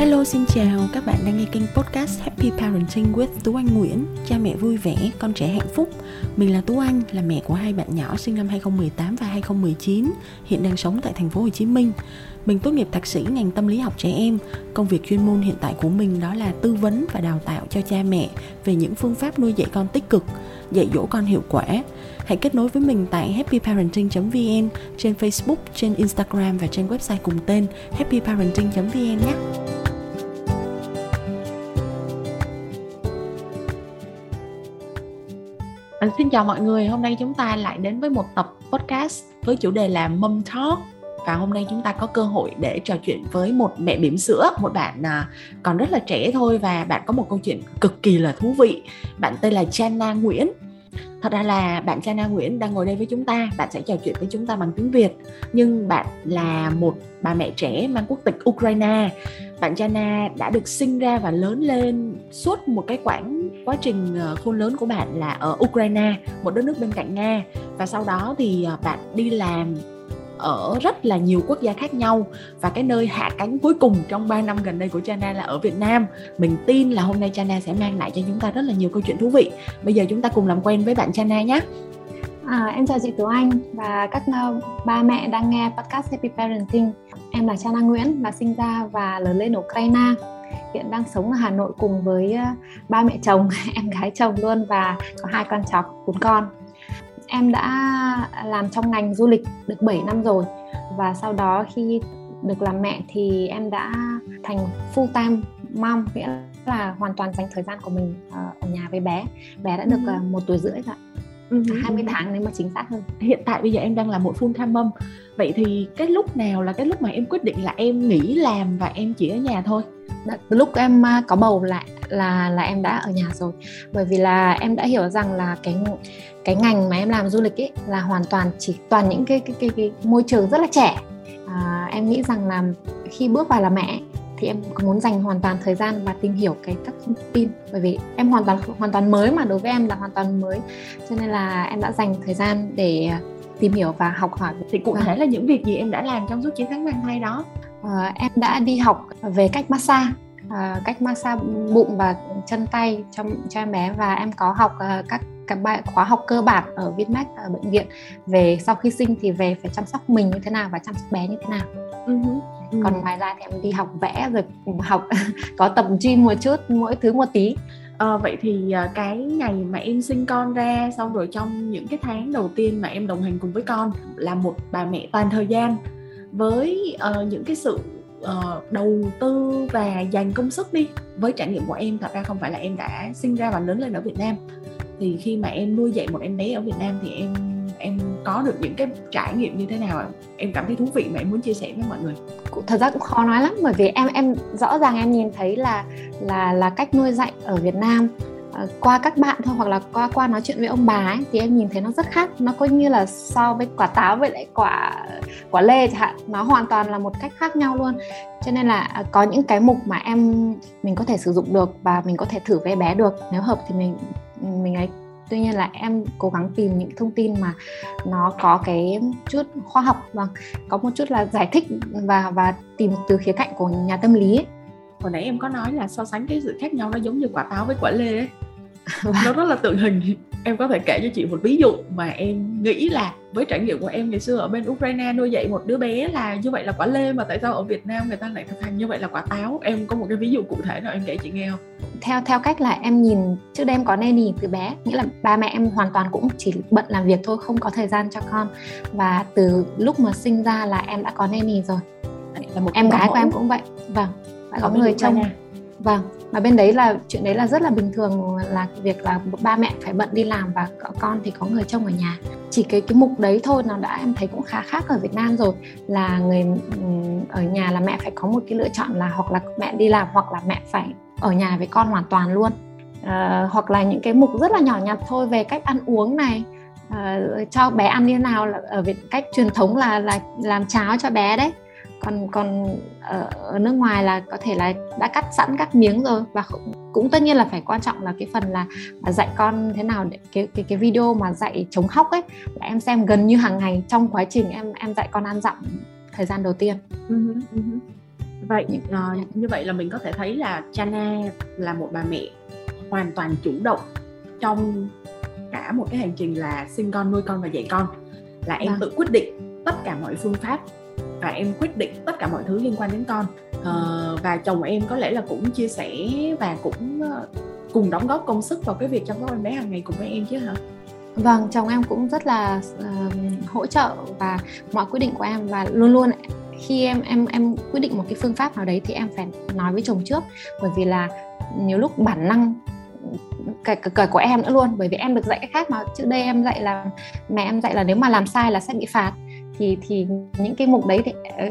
Hello xin chào, các bạn đang nghe kênh podcast Happy Parenting with Tú Anh Nguyễn. Cha mẹ vui vẻ, con trẻ hạnh phúc. Mình là Tú Anh, là mẹ của hai bạn nhỏ sinh năm 2018 và 2019 Hiện đang sống tại thành phố Hồ Chí Minh. Mình tốt nghiệp thạc sĩ ngành tâm lý học trẻ em. Công việc chuyên môn hiện tại của mình đó là tư vấn và đào tạo cho cha mẹ Về những phương pháp nuôi dạy con tích cực, dạy dỗ con hiệu quả. Hãy kết nối với mình tại happyparenting.vn trên Facebook, trên Instagram và trên website cùng tên happyparenting.vn nhé. À, xin chào mọi người, hôm nay chúng ta lại đến với một tập podcast với chủ đề là Mom Talk. Và hôm nay chúng ta có cơ hội để trò chuyện với một mẹ bỉm sữa một bạn à, còn rất là trẻ thôi và bạn có một câu chuyện cực kỳ là thú vị. Bạn tên là Chana Nguyễn. Thật ra là bạn Chana Nguyễn đang ngồi đây với chúng ta bạn sẽ trò chuyện với chúng ta bằng tiếng Việt. Nhưng bạn là một bà mẹ trẻ mang quốc tịch Ukraine bạn Chana đã được sinh ra và lớn lên suốt một cái quãng quá trình ờ, khôn lớn của bạn là ở Ukraine, một đất nước bên cạnh Nga và sau đó thì ờ, bạn đi làm ở rất là nhiều quốc gia khác nhau và cái nơi hạ cánh cuối cùng trong 3 năm gần đây của Chana là ở Việt Nam. Mình tin là hôm nay Chana sẽ mang lại cho chúng ta rất là nhiều câu chuyện thú vị. Bây giờ chúng ta cùng làm quen với bạn Chana nhé. À, em chào chị Tú Anh và các uh, ba mẹ đang nghe podcast Happy Parenting. Em là Chana Nguyễn và sinh ra và lớn lên ở Ukraine. Hiện đang sống ở Hà Nội cùng với uh, ba mẹ chồng, em gái chồng luôn và có hai con chó, bốn con em đã làm trong ngành du lịch được 7 năm rồi và sau đó khi được làm mẹ thì em đã thành full time mom nghĩa là hoàn toàn dành thời gian của mình ờ, ở nhà với bé bé đã được. Ờ, một tuổi rưỡi rồi uh-huh. 20 tháng nếu mà chính xác hơn. Hiện tại bây giờ em đang là một full time mom. Vậy thì cái lúc nào là cái lúc mà em quyết định là em nghỉ làm và em chỉ ở nhà thôi? Từ lúc em có bầu lại là là em đã ở nhà rồi. Bởi vì là em đã hiểu rằng là cái cái ngành mà em làm du lịch ấy là hoàn toàn chỉ toàn những cái cái cái, cái môi trường rất là trẻ. À, em nghĩ rằng là khi bước vào làm mẹ thì em muốn dành hoàn toàn thời gian và tìm hiểu cái các thông tin? Bởi vì em hoàn toàn hoàn toàn mới mà đối với em là hoàn toàn mới. Cho nên là em đã dành thời gian để tìm hiểu và học hỏi. Thì cụ thể là những việc gì em đã làm trong suốt 9 tháng mang thai đó? À, em đã đi học về cách massage à, cách massage bụng và chân tay cho cho em bé và em có học à, các các bài khóa học cơ bản ở Vinmec ở bệnh viện. Về sau khi sinh thì về phải chăm sóc mình như thế nào và chăm sóc bé như thế nào. Uh-huh. còn ngoài ra thì em đi học vẽ rồi học có tập gym một chút mỗi thứ một tí. À, vậy thì ờ, cái ngày mà em sinh con ra xong rồi trong những cái tháng đầu tiên mà em đồng hành cùng với con là một bà mẹ toàn thời gian. Với uh, những cái sự uh, đầu tư và dành công sức đi với trải nghiệm của em thật ra không phải là em đã sinh ra và lớn lên ở Việt Nam thì khi mà em nuôi dạy một em bé ở Việt Nam thì em em có được những cái trải nghiệm như thế nào em cảm thấy thú vị mà em muốn chia sẻ với mọi người. Thật ra cũng khó nói lắm, bởi vì em em rõ ràng em nhìn thấy là là là cách nuôi dạy ở Việt Nam ờ, qua các bạn thôi, hoặc là qua qua nói chuyện với ông bà ấy, thì em nhìn thấy nó rất khác. Nó có như là so với quả táo với lại quả quả lê chẳng hạn. Nó hoàn toàn là một cách khác nhau luôn. Cho nên là à, có những cái mục mà em, mình có thể sử dụng được và mình có thể thử với bé được. Nếu hợp thì mình mình ấy. Tuy nhiên là em cố gắng tìm những thông tin mà nó có cái chút khoa học và có một chút là giải thích và và tìm từ khía cạnh của nhà tâm lý ấy. Hồi nãy em có nói là so sánh cái sự khác nhau nó giống như quả táo với quả lê ấy nó rất là tượng hình. Em có thể kể cho chị một ví dụ mà em nghĩ là với trải nghiệm của em ngày xưa ở bên Ukraine nuôi dạy một đứa bé là như vậy là quả lê mà tại sao ở Việt Nam người ta lại thực hành như vậy là quả táo? Em có một cái ví dụ cụ thể nào em kể chị nghe không? Theo theo cách là em nhìn trước đây em có nanny từ bé nghĩa là ba mẹ em hoàn toàn cũng chỉ bận làm việc thôi không có thời gian cho con. Và từ lúc mà sinh ra là em đã có nanny rồi. Là một em gái mẫu. của em cũng vậy. Vâng đã có người trông vâng mà bên đấy là chuyện đấy là rất là bình thường là việc là ba mẹ phải bận đi làm và con thì có người trông ở nhà. Chỉ cái cái mục đấy thôi nó đã em thấy cũng khá khác ở Việt Nam rồi là người ừ, ở nhà là mẹ phải có một cái lựa chọn là hoặc là mẹ đi làm hoặc là mẹ phải ở nhà với con hoàn toàn luôn. À, hoặc là những cái mục rất là nhỏ nhặt thôi về cách ăn uống này à, cho bé ăn như thế nào là ở Việt cách truyền thống là là làm cháo cho bé đấy còn còn ở, ở nước ngoài là có thể là đã cắt sẵn các miếng rồi và cũng, tất nhiên là phải quan trọng là cái phần là, là dạy con thế nào để cái cái cái video mà dạy chống khóc ấy là em xem gần như hàng ngày trong quá trình em em dạy con ăn dặm thời gian đầu tiên. Uh-huh, uh-huh. vậy uh, như vậy là mình có thể thấy là Chana là một bà mẹ hoàn toàn chủ động trong cả một cái hành trình là sinh con nuôi con và dạy con là em vâng. tự quyết định tất cả mọi phương pháp và em quyết định tất cả mọi thứ liên quan đến con. Uh, và chồng em có lẽ là cũng chia sẻ và cũng uh, cùng đóng góp công sức vào cái việc chăm sóc em bé hàng ngày cùng với em chứ hả? Vâng chồng em cũng rất là uh, hỗ trợ và mọi quyết định của em và luôn luôn khi em em em quyết định một cái phương pháp nào đấy thì em phải nói với chồng trước. Bởi vì là nhiều lúc bản năng cái, cái, của em nữa luôn bởi vì em được dạy cái khác mà. Trước đây em dạy là mẹ em dạy là nếu mà làm sai là sẽ bị phạt thì thì những cái mục đấy thì ờ,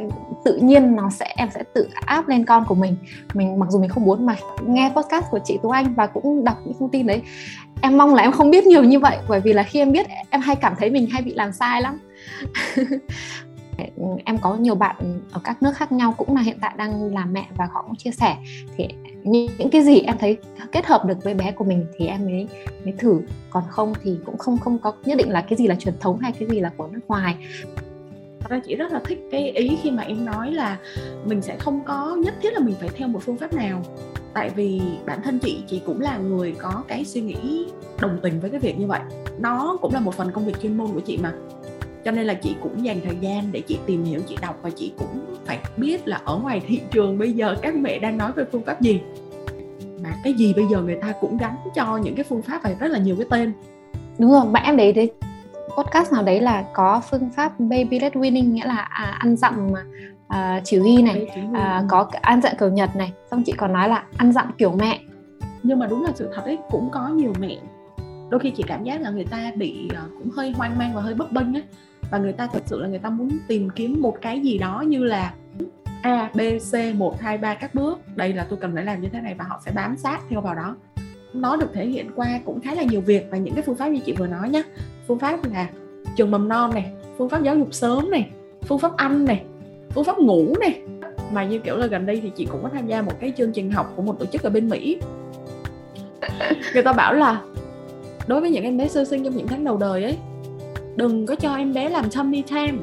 tự nhiên nó sẽ, em sẽ tự áp lên con của mình. Mình, mặc dù mình không muốn mà nghe podcast của chị Tú Anh và cũng đọc những thông tin đấy, em mong là em không biết nhiều như vậy, bởi vì là khi em biết, em hay cảm thấy mình hay bị làm sai lắm. Em có nhiều bạn ở các nước khác nhau cũng là hiện tại đang làm mẹ và họ cũng chia sẻ. Thì những cái gì em thấy kết hợp được với bé của mình thì em mới mới thử. Còn không thì cũng không không có nhất định là cái gì là truyền thống hay cái gì là của nước ngoài thật ra chị rất là thích cái ý khi mà em nói là mình sẽ không có nhất thiết là mình phải theo một phương pháp nào. Tại vì bản thân chị chị cũng là người có cái suy nghĩ đồng tình với cái việc như vậy. Nó cũng là một phần công việc chuyên môn của chị mà. Cho nên là chị cũng dành thời gian để chị tìm hiểu, chị đọc và chị cũng phải biết là ở ngoài thị trường bây giờ các mẹ đang nói về phương pháp gì. Mà cái gì bây giờ người ta cũng gắn cho những cái phương pháp này rất là nhiều cái tên. Đúng rồi bạn em đấy đấy podcast nào đấy là có phương pháp baby led winning nghĩa là à, ăn dặm à, chỉ huy này à, có ăn dặm kiểu nhật này. Xong chị còn nói là ăn dặm kiểu mẹ. Nhưng mà đúng là sự thật ấy cũng có nhiều mẹ. Đôi khi chị cảm giác là người ta bị uh, cũng hơi hoang mang và hơi bấp bênh á. Và người ta thật sự là người ta muốn tìm kiếm một cái gì đó như là A, B, C, 1, 2, 3 các bước. Đây là tôi cần phải làm như thế này và họ sẽ bám sát theo vào đó Nó được thể hiện qua cũng khá là nhiều việc và những cái phương pháp như chị vừa nói nhé Phương pháp là trường mầm non này, phương pháp giáo dục sớm này, phương pháp ăn này, phương pháp ngủ này. Mà như kiểu là gần đây thì chị cũng có tham gia một cái chương trình học của một tổ chức ở bên Mỹ. Người ta bảo là đối với những em bé sơ sinh trong những tháng đầu đời ấy đừng có cho em bé làm tummy time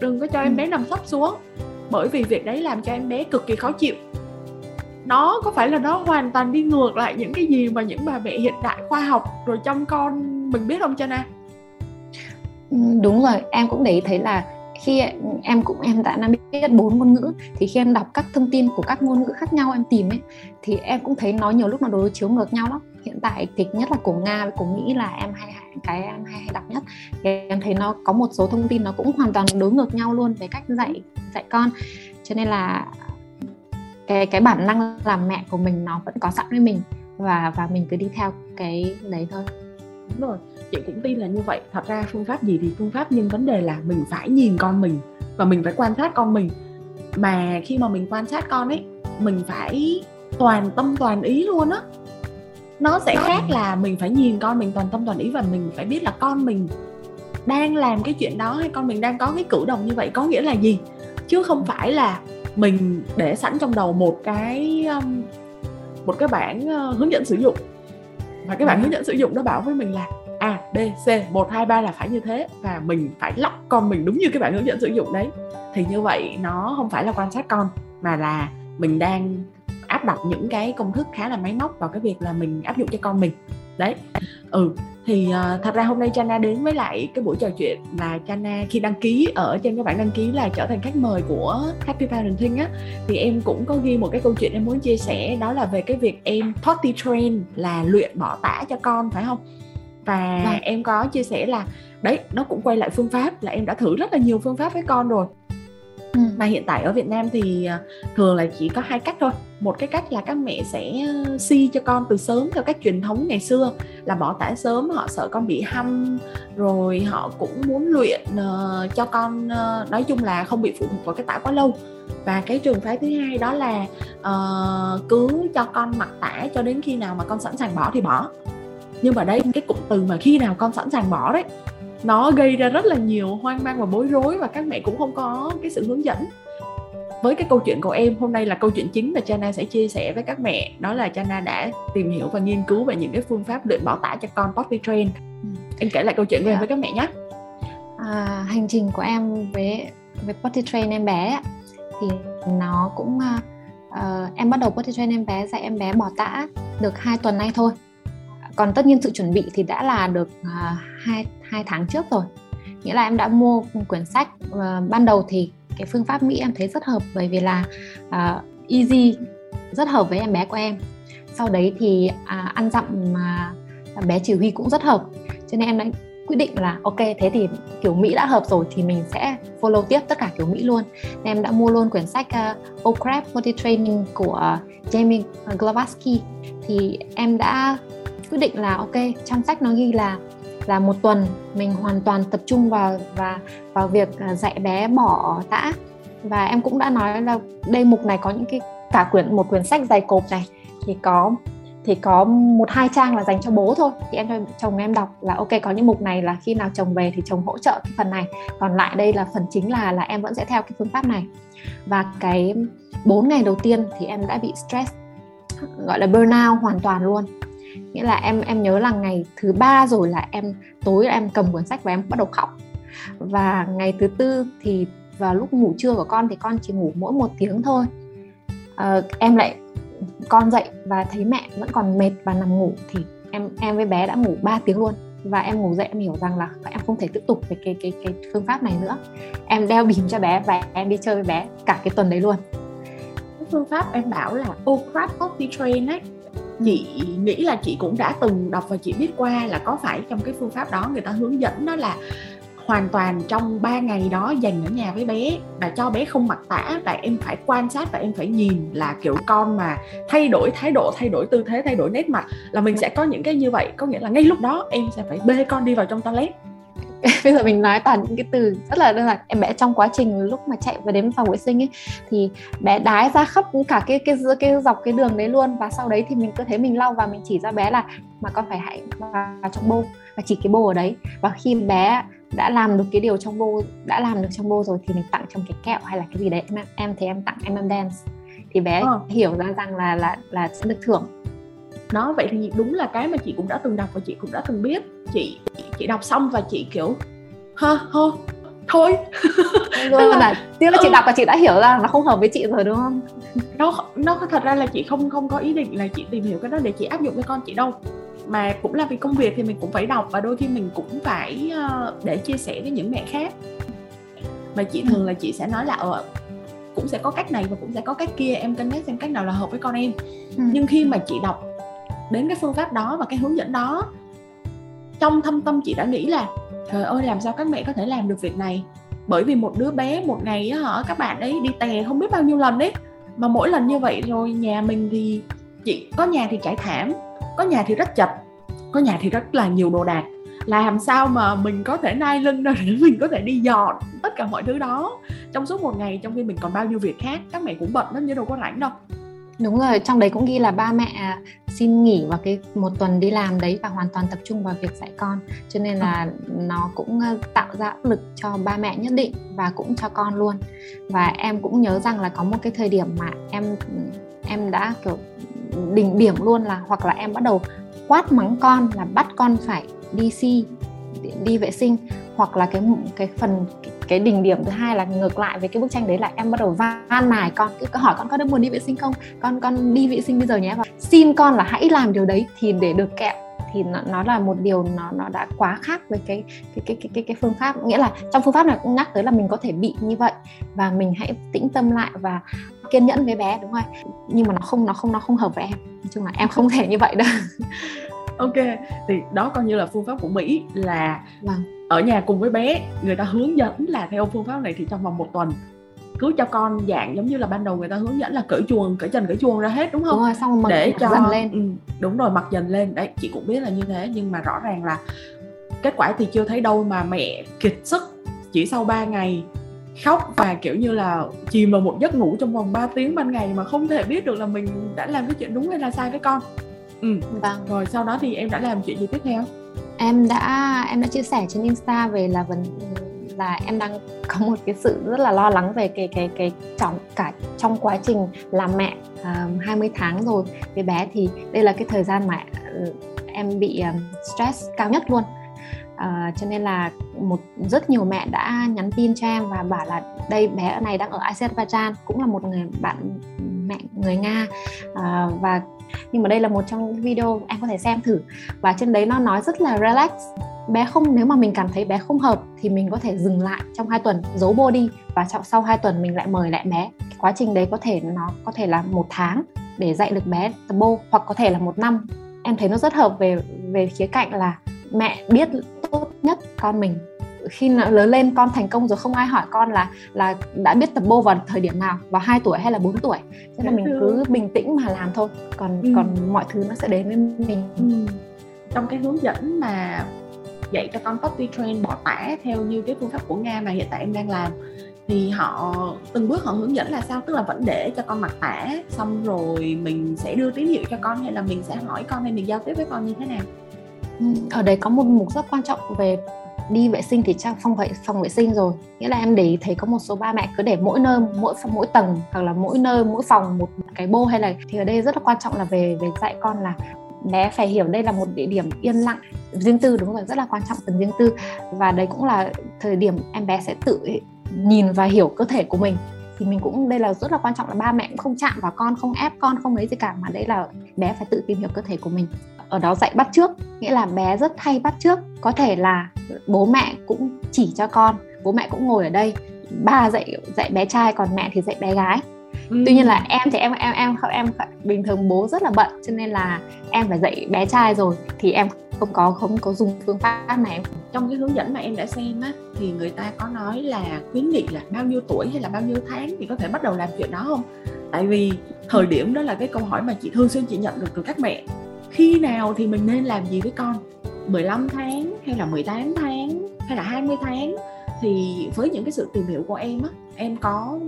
đừng có cho em ừ. bé nằm sấp xuống bởi vì việc đấy làm cho em bé cực kỳ khó chịu nó có phải là nó hoàn toàn đi ngược lại những cái gì mà những bà mẹ hiện đại khoa học rồi trong con mình biết không cho na ừ, đúng rồi em cũng để ý thấy là khi em cũng em đã năm biết bốn ngôn ngữ thì khi em đọc các thông tin của các ngôn ngữ khác nhau em tìm ấy thì em cũng thấy nó nhiều lúc nó đối chiếu ngược nhau lắm. Hiện tại kịch nhất là của nga với của mỹ là em hay cái em hay, hay đọc nhất. Thì em thấy nó có một số thông tin nó cũng hoàn toàn đối ngược nhau luôn về cách dạy dạy con. Cho nên là cái cái bản năng làm mẹ của mình nó vẫn có sẵn với mình và và mình cứ đi theo cái đấy thôi. Đúng rồi. Chị cũng tin là như vậy. Thật ra phương pháp gì thì phương pháp, nhưng vấn đề là mình phải nhìn con mình và mình phải quan sát con mình. Mà khi mà mình quan sát con ấy, mình phải toàn tâm toàn ý luôn á. Nó sẽ khác là mình phải nhìn con mình toàn tâm toàn ý và mình phải biết là con mình đang làm cái chuyện đó hay con mình đang có cái cử động như vậy có nghĩa là gì? Chứ không phải là mình để sẵn trong đầu một cái um, một cái bản uh, hướng dẫn sử dụng. Và cái bản hướng dẫn sử dụng đó bảo với mình là A, B, C, 1, 2, 3 là phải như thế và mình phải lọc con mình đúng như cái bản hướng dẫn sử dụng đấy. Thì như vậy nó không phải là quan sát con mà là mình đang áp đặt những cái công thức khá là máy móc vào cái việc là mình áp dụng cho con mình đấy. Ừ thì uh, thật ra hôm nay Chana đến với lại cái buổi trò chuyện là Chana khi đăng ký ở trên cái bảng đăng ký là trở thành khách mời của Happy Parenting á thì em cũng có ghi một cái câu chuyện em muốn chia sẻ đó là về cái việc em potty train là luyện bỏ tả cho con phải không? Và vâng. em có chia sẻ là đấy nó cũng quay lại phương pháp là em đã thử rất là nhiều phương pháp với con rồi ừ. mà hiện tại ở Việt Nam thì à, thường là chỉ có hai cách thôi một cái cách là các mẹ sẽ ờ, si cho con từ sớm theo cách truyền thống ngày xưa là bỏ tả sớm họ sợ con bị hăm rồi họ cũng muốn luyện uh, cho con uh, nói chung là không bị phụ thuộc vào cái tả quá lâu và cái trường phái thứ hai đó là uh, cứ cho con mặc tả cho đến khi nào mà con sẵn sàng bỏ thì bỏ nhưng mà đây cái cụm từ mà khi nào con sẵn sàng bỏ đấy nó gây ra rất là nhiều hoang mang và bối rối và các mẹ cũng không có cái sự hướng dẫn. Với cái câu chuyện của em hôm nay là câu chuyện chính mà Chana sẽ chia sẻ với các mẹ. Đó là Chana đã tìm hiểu và nghiên cứu về những cái phương pháp luyện bỏ tả cho con potty train. Ừ. em kể lại câu chuyện của em với các mẹ nhé. À, hành trình của em với với potty train em bé thì nó cũng uh, em bắt đầu potty train em bé dạy em bé bỏ tã được hai tuần nay thôi. Còn tất nhiên sự chuẩn bị thì đã là được uh, hai hai tháng trước rồi. Nghĩa là em đã mua quyển sách và ban đầu thì cái phương pháp mỹ em thấy rất hợp bởi vì là uh, easy rất hợp với em bé của em. Sau đấy thì uh, ăn dặm mà bé chỉ huy cũng rất hợp. Cho nên em đã quyết định là ok thế thì kiểu Mỹ đã hợp rồi thì mình sẽ follow tiếp tất cả kiểu Mỹ luôn. Nên em đã mua luôn quyển sách uh, O Body Training của uh, Jamie Glavatsky thì em đã quyết định là ok trong sách nó ghi là là một tuần mình hoàn toàn tập trung vào và vào việc à, dạy bé bỏ tã. Và em cũng đã nói là đây mục này có những cái cả quyển, một quyển sách dày cộp này, thì có thì có một hai trang là dành cho bố thôi. Thì em cho, chồng em đọc là ok, có những mục này là khi nào chồng về thì chồng hỗ trợ cái phần này. Còn lại đây là phần chính là là em vẫn sẽ theo cái phương pháp này. Và cái 4 ngày đầu tiên thì em đã bị stress, gọi là burnout hoàn toàn luôn nghĩa là em em nhớ là ngày thứ ba rồi là em tối em cầm cuốn sách và em bắt đầu khóc. Và ngày thứ tư thì vào lúc ngủ trưa của con thì con chỉ ngủ mỗi một tiếng thôi. À, em lại con dậy và thấy mẹ vẫn còn mệt và nằm ngủ thì em em với bé đã ngủ 3 tiếng luôn. Và em ngủ dậy em hiểu rằng là em không thể tiếp tục với cái cái cái phương pháp này nữa. Em đeo bìm cho bé và em đi chơi với bé cả cái tuần đấy luôn. Cái phương pháp em bảo là oh Ocrat Coffee Train ấy chị nghĩ là chị cũng đã từng đọc và chị biết qua là có phải trong cái phương pháp đó người ta hướng dẫn đó là hoàn toàn trong 3 ngày đó dành ở nhà với bé và cho bé không mặc tả và em phải quan sát và em phải nhìn là kiểu con mà thay đổi thái độ, thay đổi tư thế, thay đổi nét mặt là mình sẽ có những cái như vậy. Có nghĩa là ngay lúc đó em sẽ phải bê con đi vào trong toilet. bây giờ mình nói toàn những cái từ rất là đơn giản. Em bé trong quá trình lúc mà chạy và đến phòng vệ sinh ấy thì bé đái ra khắp cả cái cái cái, cái dọc cái đường đấy luôn. Và sau đấy thì mình cứ thấy mình lau và mình chỉ ra bé là mà con phải hãy vào trong bô. Và chỉ cái bô ở đấy. Và khi bé đã làm được cái điều trong bô đã làm được trong bô rồi thì mình tặng trong cái kẹo hay là cái gì đấy. Em em thì em tặng em dance. Thì bé ờ. hiểu ra rằng là là là sẽ được thưởng nó vậy thì đúng là cái mà chị cũng đã từng đọc và chị cũng đã từng biết. Chị chị đọc xong và chị kiểu ha ha thôi. Luôn là tiếc là chị ừ. đọc và chị đã hiểu ra nó không hợp với chị rồi đúng không? Nó nó thật ra là chị không không có ý định là chị tìm hiểu cái đó để chị áp dụng với con chị đâu. Mà cũng là vì công việc thì mình cũng phải đọc và đôi khi mình cũng phải ờ, để chia sẻ với những mẹ khác. Mà chị thường là chị sẽ nói là ờ cũng sẽ có cách này và cũng sẽ có cách kia em cân nhắc xem cách nào là hợp với con em. Ừ. nhưng khi mà chị đọc đến cái phương pháp đó và cái hướng dẫn đó. Trong thâm tâm chị đã nghĩ là, trời ơi, làm sao các mẹ có thể làm được việc này? Bởi vì một đứa bé một ngày hả, các bạn ấy đi tè không biết bao nhiêu lần đấy mà mỗi lần như vậy rồi, nhà mình thì chị có nhà thì trải thảm, có nhà thì rất chật, có nhà thì rất là nhiều đồ đạc. Làm sao mà mình có thể nai lưng ra để mình có thể đi dọn tất cả mọi thứ đó. Trong suốt một ngày, trong khi mình còn bao nhiêu việc khác, các mẹ cũng bận lắm chứ đâu có rảnh đâu đúng rồi trong đấy cũng ghi là ba mẹ xin nghỉ vào cái một tuần đi làm đấy và hoàn toàn tập trung vào việc dạy con. Cho nên là ừ. nó cũng ờ, tạo ra áp lực cho ba mẹ nhất định và cũng cho con luôn. Và em cũng nhớ rằng là có một cái thời điểm mà em em đã kiểu đỉnh điểm luôn là hoặc là em bắt đầu quát mắng con là bắt con phải đi si đi vệ sinh. Hoặc là cái cái phần cái đỉnh điểm thứ hai là ngược lại với cái bức tranh đấy là em bắt đầu van nài con cứ hỏi con có được muốn đi vệ sinh không? Con con đi vệ sinh bây giờ nhé. Và xin con là hãy làm điều đấy. Thì để được kẹo thì nó, nó là một điều nó nó đã quá khác với cái cái cái cái cái, cái phương pháp. Nghĩa là trong phương pháp này cũng nhắc tới là mình có thể bị như vậy và mình hãy tĩnh tâm lại và kiên nhẫn với bé đúng không? Nhưng mà nó không nó không nó không hợp với em. Nói chung là em không thể như vậy đâu. Ok thì đó coi như là phương pháp của mỹ là vâng. Ở nhà cùng với bé người ta hướng dẫn là theo phương pháp này thì trong vòng một tuần. Cứ cho con dạng giống như là ban đầu người ta hướng dẫn là cởi chuồng cởi chân cởi chuồng ra hết đúng không? Đúng rồi xong rồi để cho dần lên. ừ, đúng rồi mặc dần lên. Đấy chị cũng biết là như thế nhưng mà rõ ràng là kết quả thì chưa thấy đâu mà mẹ kiệt sức chỉ sau 3 ngày khóc và kiểu như là chìm vào một giấc ngủ trong vòng 3 tiếng ban ngày mà không thể biết được là mình đã làm cái chuyện đúng hay là sai với con. Ừ vâng. rồi sau đó thì em đã làm chuyện gì tiếp theo em đã em đã chia sẻ trên insta về là vấn là em đang có một cái sự rất là lo lắng về cái cái cái trong cả trong quá trình làm mẹ à, uh, 20 tháng rồi. Với bé thì đây là cái thời gian mà ừ, em bị um, stress cao nhất luôn. À, cho nên là một rất nhiều mẹ đã nhắn tin cho em và bảo là đây bé này đang ở Azerbaijan cũng là một người bạn mẹ người Nga. À, và nhưng mà đây là một trong những video em có thể xem thử. Và trên đấy nó nói rất là relax. Bé không, nếu mà mình cảm thấy bé không hợp thì mình có thể dừng lại trong 2 tuần, giấu bô đi. Và sau 2 tuần mình lại mời lại bé. Quá trình đấy có thể, nó có thể là một tháng để dạy được bé tập bô, hoặc có thể là một năm. Em thấy nó rất hợp về về khía cạnh là mẹ biết tốt nhất con mình khi lớn lên con thành công rồi không ai hỏi con là là đã biết tập bô vào thời điểm nào vào 2 tuổi hay là 4 tuổi. Nên là mình cứ bình tĩnh mà làm thôi còn ừ. còn mọi thứ nó sẽ đến với mình. Ừ. trong cái hướng dẫn mà dạy cho con potty train bỏ tả theo như cái phương pháp của nga mà hiện tại em đang làm thì họ từng bước họ hướng dẫn là sao? Tức là vẫn để cho con mặc tả xong rồi mình sẽ đưa tín hiệu cho con hay là mình sẽ hỏi con hay mình giao tiếp với con như thế nào? Ừ, ở đây có một mục rất quan trọng về đi vệ sinh thì trong phòng vệ phòng vệ sinh rồi. Nghĩa là em để ý thấy có một số ba mẹ cứ để mỗi nơi, mỗi phòng mỗi tầng, hoặc là mỗi nơi, mỗi phòng một cái bô hay là, thì ở đây rất là quan trọng là về về dạy con là bé phải hiểu đây là một địa điểm yên lặng, riêng tư, đúng rồi, rất là quan trọng từng riêng tư. Và đấy cũng là thời điểm em bé sẽ tự nhìn và hiểu cơ thể của mình. Thì mình cũng, đây là rất là quan trọng là ba mẹ cũng không chạm vào con, không ép con, không lấy gì cả, mà đấy là bé phải tự tìm hiểu cơ thể của mình ở đó dạy bắt trước nghĩa là bé rất hay bắt trước. Có thể là bố mẹ cũng chỉ cho con bố mẹ cũng ngồi ở đây. Ba dạy dạy bé trai còn mẹ thì dạy bé gái. Ừ. tuy nhiên là em thì em em em em bình thường bố rất là bận cho nên là em phải dạy bé trai rồi thì em không có không có dùng phương pháp này. Trong cái hướng dẫn mà em đã xem á thì người ta có nói là khuyến nghị là bao nhiêu tuổi hay là bao nhiêu tháng thì có thể bắt đầu làm chuyện đó không? Tại vì thời điểm đó là cái câu hỏi mà chị thường xuyên chị nhận được từ các mẹ khi nào thì mình nên làm gì với con? 15 tháng hay là 18 tháng hay là 20 tháng? Thì với những cái sự tìm hiểu của em á, em có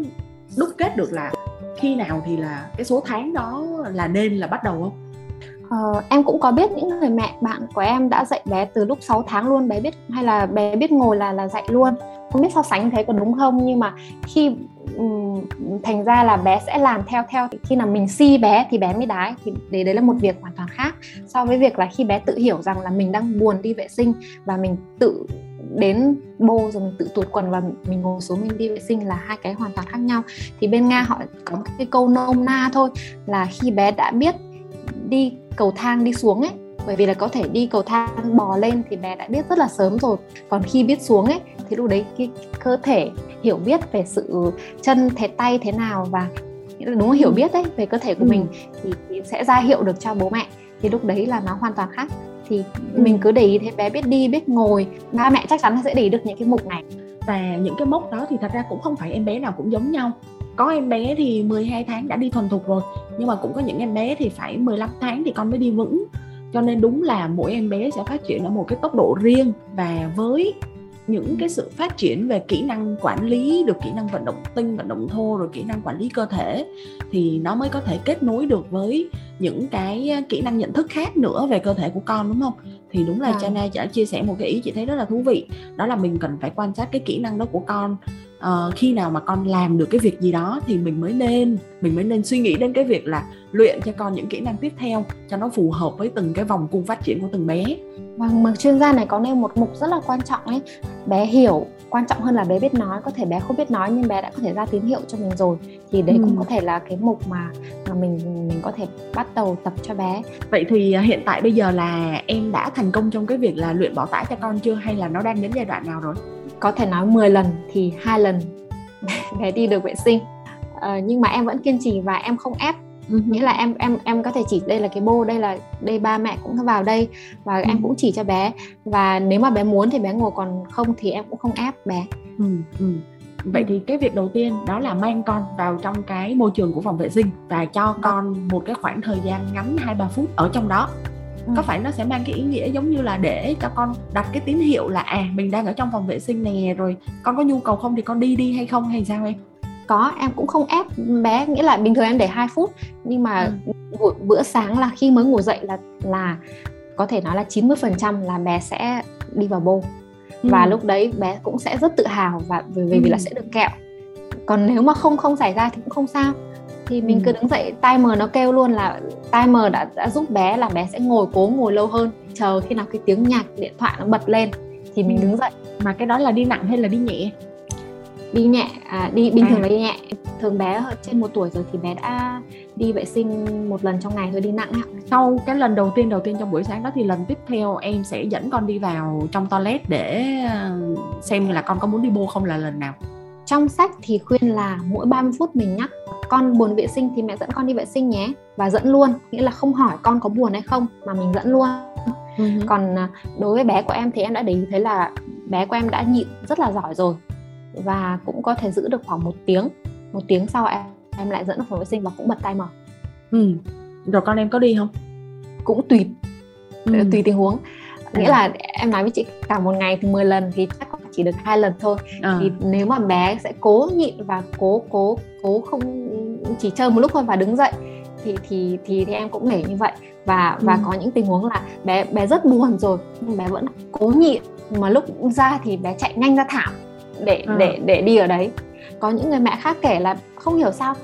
đúc kết được là khi nào thì là cái số tháng đó là nên là bắt đầu không? Ờ, em cũng có biết những người mẹ bạn của em đã dạy bé từ lúc 6 tháng luôn bé biết hay là bé biết ngồi là là dạy luôn. Không biết so sánh thế có đúng không nhưng mà khi um, thành ra là bé sẽ làm theo theo. Khi nào mình si bé thì bé mới đái thì đấy đấy là một việc hoàn toàn khác so với việc là khi bé tự hiểu rằng là mình đang buồn đi vệ sinh và mình tự đến bô rồi mình tự tuột quần và mình ngồi xuống mình đi vệ sinh là hai cái hoàn toàn khác nhau. Thì bên nga họ có cái câu nôm na thôi là khi bé đã biết đi cầu thang đi xuống ấy. Bởi vì là có thể đi cầu thang bò lên thì bé đã biết rất là sớm rồi. Còn khi biết xuống ấy thì lúc đấy cái cơ thể hiểu biết về sự chân thế tay thế nào và đúng là hiểu ừ. biết đấy về cơ thể của ừ. mình thì, thì sẽ ra hiệu được cho bố mẹ. Thì lúc đấy là nó hoàn toàn khác. Thì ừ. mình cứ để ý thế bé biết đi biết ngồi. Ba mẹ chắc chắn sẽ để ý được những cái mục này. Và những cái mốc đó thì thật ra cũng không phải em bé nào cũng giống nhau có em bé thì 12 tháng đã đi thuần thục rồi nhưng mà cũng có những em bé thì phải 15 tháng thì con mới đi vững. Cho nên đúng là mỗi em bé sẽ phát triển ở một cái tốc độ riêng và với những cái sự phát triển về kỹ năng quản lý được kỹ năng vận động tinh vận động thô rồi kỹ năng quản lý cơ thể thì nó mới có thể kết nối được với những cái kỹ năng nhận thức khác nữa về cơ thể của con đúng không? Thì đúng là à. Chana đã chia sẻ một cái ý chị thấy rất là thú vị. Đó là mình cần phải quan sát cái kỹ năng đó của con uh, khi nào mà con làm được cái việc gì đó thì mình mới nên mình mới nên suy nghĩ đến cái việc là luyện cho con những kỹ năng tiếp theo cho nó phù hợp với từng cái vòng cung phát triển của từng bé. Vâng mà chuyên gia này có nêu một mục rất là quan trọng ấy. Bé hiểu quan trọng hơn là bé biết nói. Có thể bé không biết nói nhưng bé đã có thể ra tín hiệu cho mình rồi. Thì đấy ừ. cũng có thể là cái mục mà mà mình mình có thể bắt đầu tập cho bé. Vậy thì à, hiện tại bây giờ là em đã thành công trong cái việc là luyện bỏ tải cho con chưa? Hay là nó đang đến giai đoạn nào rồi có thể nói 10 lần thì hai lần bé đi được vệ sinh. Uh, nhưng mà em vẫn kiên trì và em không ép. Uh nghĩa là em em em có thể chỉ đây là cái bô đây là đây ba mẹ cũng vào đây và uh em cũng chỉ cho bé. Và nếu mà bé muốn thì bé ngồi còn không thì em cũng không ép bé. Uh-huh. vậy thì cái việc đầu tiên đó là mang con vào trong cái môi trường của phòng vệ sinh và cho con một cái khoảng thời gian ngắn hai ba phút ở trong đó ừ. có phải nó sẽ mang cái ý nghĩa giống như là để cho con đặt cái tín hiệu là à mình đang ở trong phòng vệ sinh nè rồi con có nhu cầu không thì con đi đi hay không hay sao em có em cũng không ép bé nghĩa là bình thường em để 2 phút nhưng mà ừ. bữa sáng là khi mới ngủ dậy là là có thể nói là 90% là bé sẽ đi vào bô ừ. và lúc đấy bé cũng sẽ rất tự hào và vì, vì ừ. là sẽ được kẹo còn nếu mà không không xảy ra thì cũng không sao thì mình ừ. cứ đứng dậy timer nó kêu luôn là timer đã đã giúp bé là bé sẽ ngồi cố ngồi lâu hơn chờ khi nào cái tiếng nhạc điện thoại nó bật lên thì mình ừ. đứng dậy mà cái đó là đi nặng hay là đi nhẹ đi nhẹ à, đi bình à. thường là đi nhẹ thường bé trên một tuổi rồi thì bé đã đi vệ sinh một lần trong ngày thôi đi nặng ạ sau cái lần đầu tiên đầu tiên trong buổi sáng đó thì lần tiếp theo em sẽ dẫn con đi vào trong toilet để ờ, xem là con có muốn đi bô không là lần nào trong sách thì khuyên là mỗi 30 phút mình nhắc con buồn vệ sinh thì mẹ dẫn con đi vệ sinh nhé và dẫn luôn nghĩa là không hỏi con có buồn hay không mà mình dẫn luôn uh-huh. còn à, đối với bé của em thì em đã để ý thấy là bé của em đã nhịn rất là giỏi rồi và cũng có thể giữ được khoảng một tiếng một tiếng sau em em lại dẫn phòng vệ sinh và cũng bật tay mở ừ. rồi con em có đi không cũng tùy ừ. tùy tình huống nghĩa là em nói với chị cả một ngày thì 10 lần thì chắc chỉ được hai lần thôi. À. thì nếu mà bé sẽ cố nhịn và cố cố cố không chỉ chơi một lúc thôi và đứng dậy thì thì thì, thì em cũng để như vậy. Và và ừ. có những tình huống là bé bé rất buồn rồi nhưng bé vẫn cố nhịn. Mà lúc ra thì bé chạy nhanh ra thảm để à. để để đi ở đấy. Có những người mẹ khác kể là không hiểu sao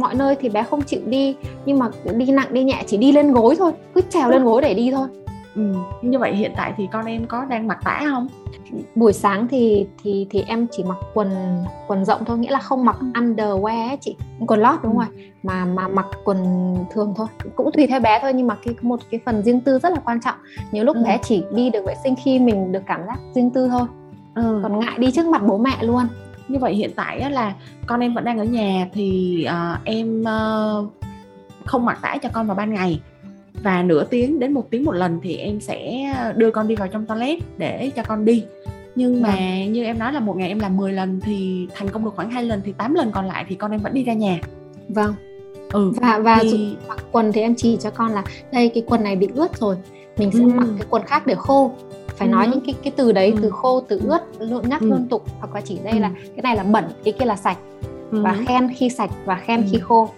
mọi nơi thì bé không chịu đi nhưng mà đi nặng đi nhẹ chỉ đi lên gối thôi cứ trèo lên gối để đi thôi ừ. như vậy hiện tại thì con em có đang mặc tã không buổi sáng thì thì thì em chỉ mặc quần quần rộng thôi nghĩa là không mặc underwear ấy chị quần lót đúng ừ. rồi mà mà mặc quần thường thôi cũng tùy theo bé thôi nhưng mà cái một cái phần riêng tư rất là quan trọng nhiều lúc ừ. bé chỉ đi được vệ sinh khi mình được cảm giác riêng tư thôi ừ. còn ngại đi trước mặt bố mẹ luôn như vậy hiện tại là con em vẫn đang ở nhà thì uh, em uh, không mặc tã cho con vào ban ngày và nửa tiếng đến một tiếng một lần thì em sẽ đưa con đi vào trong toilet để cho con đi nhưng mà vâng. như em nói là một ngày em làm 10 lần thì thành công được khoảng 2 lần thì 8 lần còn lại thì con em vẫn đi ra nhà vâng ừ và và thì... mặc quần thì em chỉ cho con là đây cái quần này bị ướt rồi mình sẽ ừ. mặc cái quần khác để khô phải ừ. nói những cái cái từ đấy ừ. từ khô từ ướt luôn nhắc ừ. liên tục hoặc là chỉ đây ừ. là cái này là bẩn cái kia là sạch ừ. và khen khi sạch và khen ừ. khi khô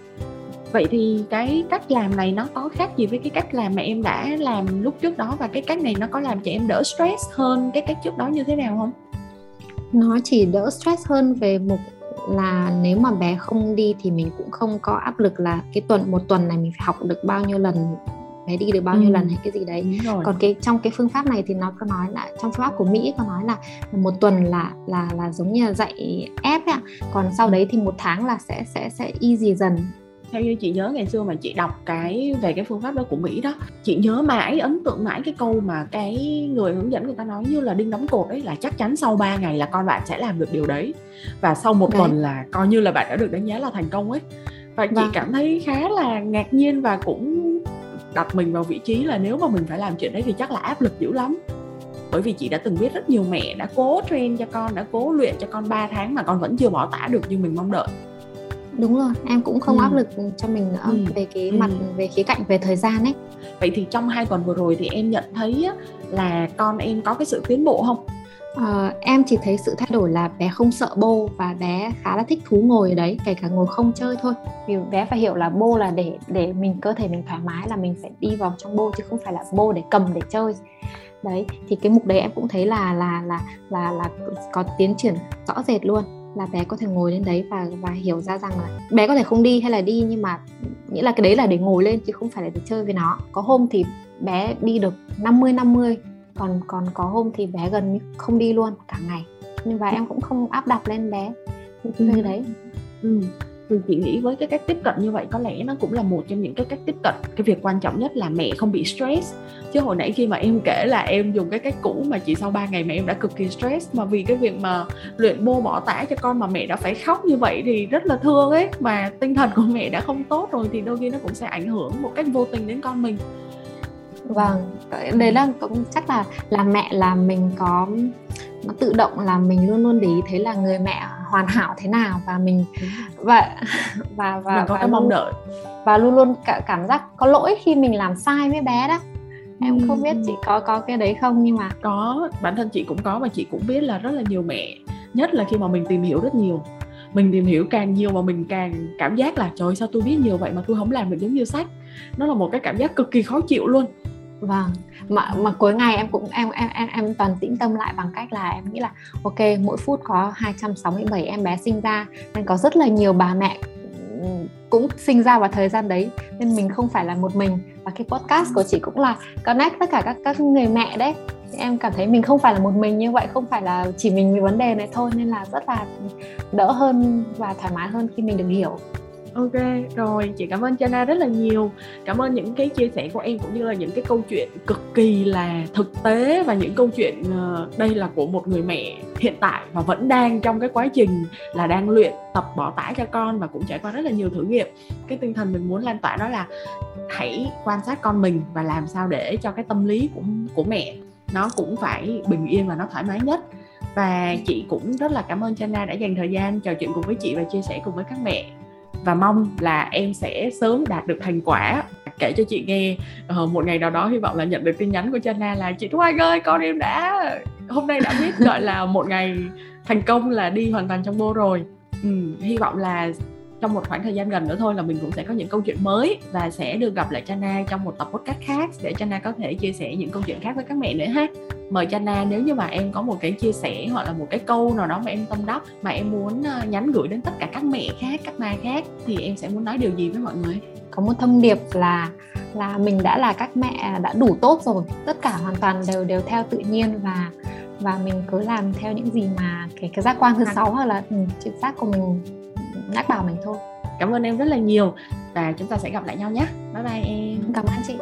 vậy thì cái cách làm này nó có khác gì với cái cách làm mà em đã làm lúc trước đó và cái cách này nó có làm cho em đỡ stress hơn cái cách trước đó như thế nào không? Nó chỉ đỡ stress hơn về một là nếu mà bé không đi thì mình cũng không có áp lực là cái tuần một tuần này mình phải học được bao nhiêu lần bé đi được bao nhiêu ừ. lần hay cái gì đấy. Còn cái trong cái phương pháp này thì nó có nói là trong phương pháp của mỹ có nói là một tuần là là là giống như là dạy ép ấy còn sau đấy thì một tháng là sẽ sẽ sẽ easy dần theo như chị nhớ ngày xưa mà chị đọc cái về cái phương pháp đó của Mỹ đó chị nhớ mãi ấn tượng mãi cái câu mà cái người hướng dẫn người ta nói như là đinh đóng cột đấy là chắc chắn sau 3 ngày là con bạn sẽ làm được điều đấy và sau một đấy. tuần là coi như là bạn đã được đánh giá là thành công ấy và chị vâng. cảm thấy khá là ngạc nhiên và cũng đặt mình vào vị trí là nếu mà mình phải làm chuyện đấy thì chắc là áp lực dữ lắm bởi vì chị đã từng biết rất nhiều mẹ đã cố train cho con đã cố luyện cho con 3 tháng mà con vẫn chưa bỏ tả được như mình mong đợi đúng rồi em cũng không ừ. áp lực cho mình nữa ừ. về cái ừ. mặt về khía cạnh về thời gian ấy vậy thì trong hai tuần vừa rồi thì em nhận thấy là con em có cái sự tiến bộ không Uh, em chỉ thấy sự thay đổi là bé không sợ bô và bé khá là thích thú ngồi ở đấy kể cả ngồi không chơi thôi vì bé phải hiểu là bô là để để mình cơ thể mình thoải mái là mình phải đi vào trong bô chứ không phải là bô để cầm để chơi đấy thì cái mục đấy em cũng thấy là là là là là có tiến triển rõ rệt luôn là bé có thể ngồi lên đấy và và hiểu ra rằng là bé có thể không đi hay là đi nhưng mà nghĩa là cái đấy là để ngồi lên chứ không phải là để chơi với nó. Có hôm thì bé đi được 50 50 còn còn có hôm thì bé gần như không đi luôn cả ngày. Nhưng và em cũng không áp đặt lên bé như ừ. đấy. Ừ thì chị nghĩ với cái cách tiếp cận như vậy có lẽ nó cũng là một trong những cái cách tiếp cận. Cái việc quan trọng nhất là mẹ không bị stress. Chứ hồi nãy khi mà em kể là em dùng cái cách cũ mà chỉ sau 3 ngày mẹ em đã cực kỳ stress, mà vì cái việc mà luyện bô bỏ tả cho con mà mẹ đã phải khóc như vậy thì rất là thương ấy. Mà tinh thần của mẹ đã không tốt rồi thì đôi khi nó cũng sẽ ảnh hưởng một cách vô tình đến con mình. Vâng đấy là cũng chắc là là mẹ là mình có, nó tự động là mình luôn luôn để ý thấy là người mẹ hoàn hảo thế nào và mình và và và mình có cái mong đợi. và luôn luôn cả cảm giác có lỗi khi mình làm sai với bé đó. Em ừ. không biết chị có có cái đấy không nhưng mà có bản thân chị cũng có và chị cũng biết là rất là nhiều mẹ nhất là khi mà mình tìm hiểu rất nhiều. Mình tìm hiểu càng nhiều mà mình càng cảm giác là trời sao tôi biết nhiều vậy mà tôi không làm được giống như sách. Nó là một cái cảm giác cực kỳ khó chịu luôn vâng. Mà mà cuối ngày em cũng, em em em em toàn tĩnh tâm lại bằng cách là em nghĩ là, ok, mỗi phút có 267 em bé sinh ra, nên có rất là nhiều bà mẹ cũng sinh ra vào thời gian đấy, nên mình không phải là một mình. Và cái podcast của chị cũng là connect tất cả các các người mẹ đấy. Em cảm thấy mình không phải là một mình như vậy, không phải là chỉ mình với vấn đề này thôi, nên là rất là đỡ hơn và thoải mái hơn khi mình được hiểu. Ok, rồi chị cảm ơn Chana rất là nhiều. Cảm ơn những cái chia sẻ của em cũng như là những cái câu chuyện cực kỳ là thực tế Và những câu chuyện ờ, đây là của một người mẹ hiện tại và vẫn đang trong cái quá trình là đang luyện tập bỏ tải cho con và cũng trải qua rất là nhiều thử nghiệm. Cái tinh thần mình muốn lan tỏa đó là hãy quan sát con mình và làm sao để cho cái tâm lý của, của mẹ nó cũng phải bình yên và nó thoải mái nhất. Và chị cũng rất là cảm ơn Chana đã dành thời gian trò chuyện cùng với chị và chia sẻ cùng với các mẹ và mong là em sẽ sớm đạt được thành quả. Kể cho chị nghe uh, một ngày nào đó hy vọng là nhận được tin nhắn của Chana là chị Thu Anh ơi con em đã hôm nay đã biết gọi là một ngày thành công là đi hoàn toàn trong vô rồi. Ừ, hy vọng là trong một khoảng thời gian gần nữa thôi là mình cũng sẽ có những câu chuyện mới và sẽ được gặp lại Chana trong một tập podcast khác để Chana có thể chia sẻ những câu chuyện khác với các mẹ nữa ha mời Chana nếu như mà em có một cái chia sẻ hoặc là một cái câu nào đó mà em tâm đắc mà em muốn ờ, nhắn gửi đến tất cả các mẹ khác các ma khác thì em sẽ muốn nói điều gì với mọi người? Có một thông điệp là là mình đã là các mẹ đã đủ tốt rồi tất cả hoàn toàn đều đều theo tự nhiên và và mình cứ làm theo những gì mà cái cái giác quan thứ sáu hoặc là ừ, trực giác của mình nhắc bảo mình thôi. Cảm ơn em rất là nhiều và chúng ta sẽ gặp lại nhau nhé. Bye bye em. Cảm ơn chị